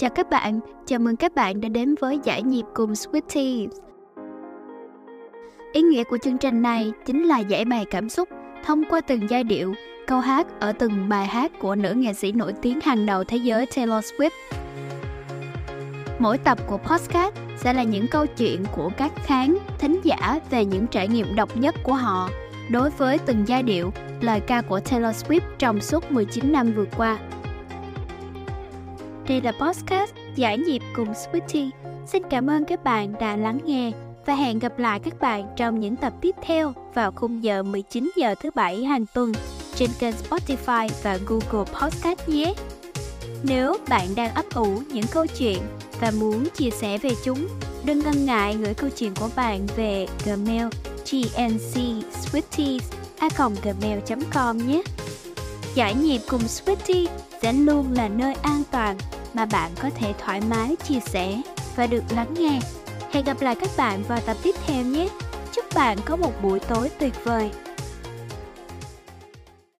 Chào các bạn, chào mừng các bạn đã đến với giải nhịp cùng Sweeties. Ý nghĩa của chương trình này chính là giải bày cảm xúc thông qua từng giai điệu, câu hát ở từng bài hát của nữ nghệ sĩ nổi tiếng hàng đầu thế giới Taylor Swift. Mỗi tập của podcast sẽ là những câu chuyện của các khán, thính giả về những trải nghiệm độc nhất của họ đối với từng giai điệu, lời ca của Taylor Swift trong suốt 19 năm vừa qua. Đây là podcast Giải nhịp cùng Sweetie. Xin cảm ơn các bạn đã lắng nghe và hẹn gặp lại các bạn trong những tập tiếp theo vào khung giờ 19 giờ thứ bảy hàng tuần trên kênh Spotify và Google Podcast nhé. Nếu bạn đang ấp ủ những câu chuyện và muốn chia sẻ về chúng, đừng ngần ngại gửi câu chuyện của bạn về Gmail gmail.com nhé. Giải nhịp cùng Sweetie sẽ luôn là nơi an toàn mà bạn có thể thoải mái chia sẻ và được lắng nghe. Hẹn gặp lại các bạn vào tập tiếp theo nhé. Chúc bạn có một buổi tối tuyệt vời.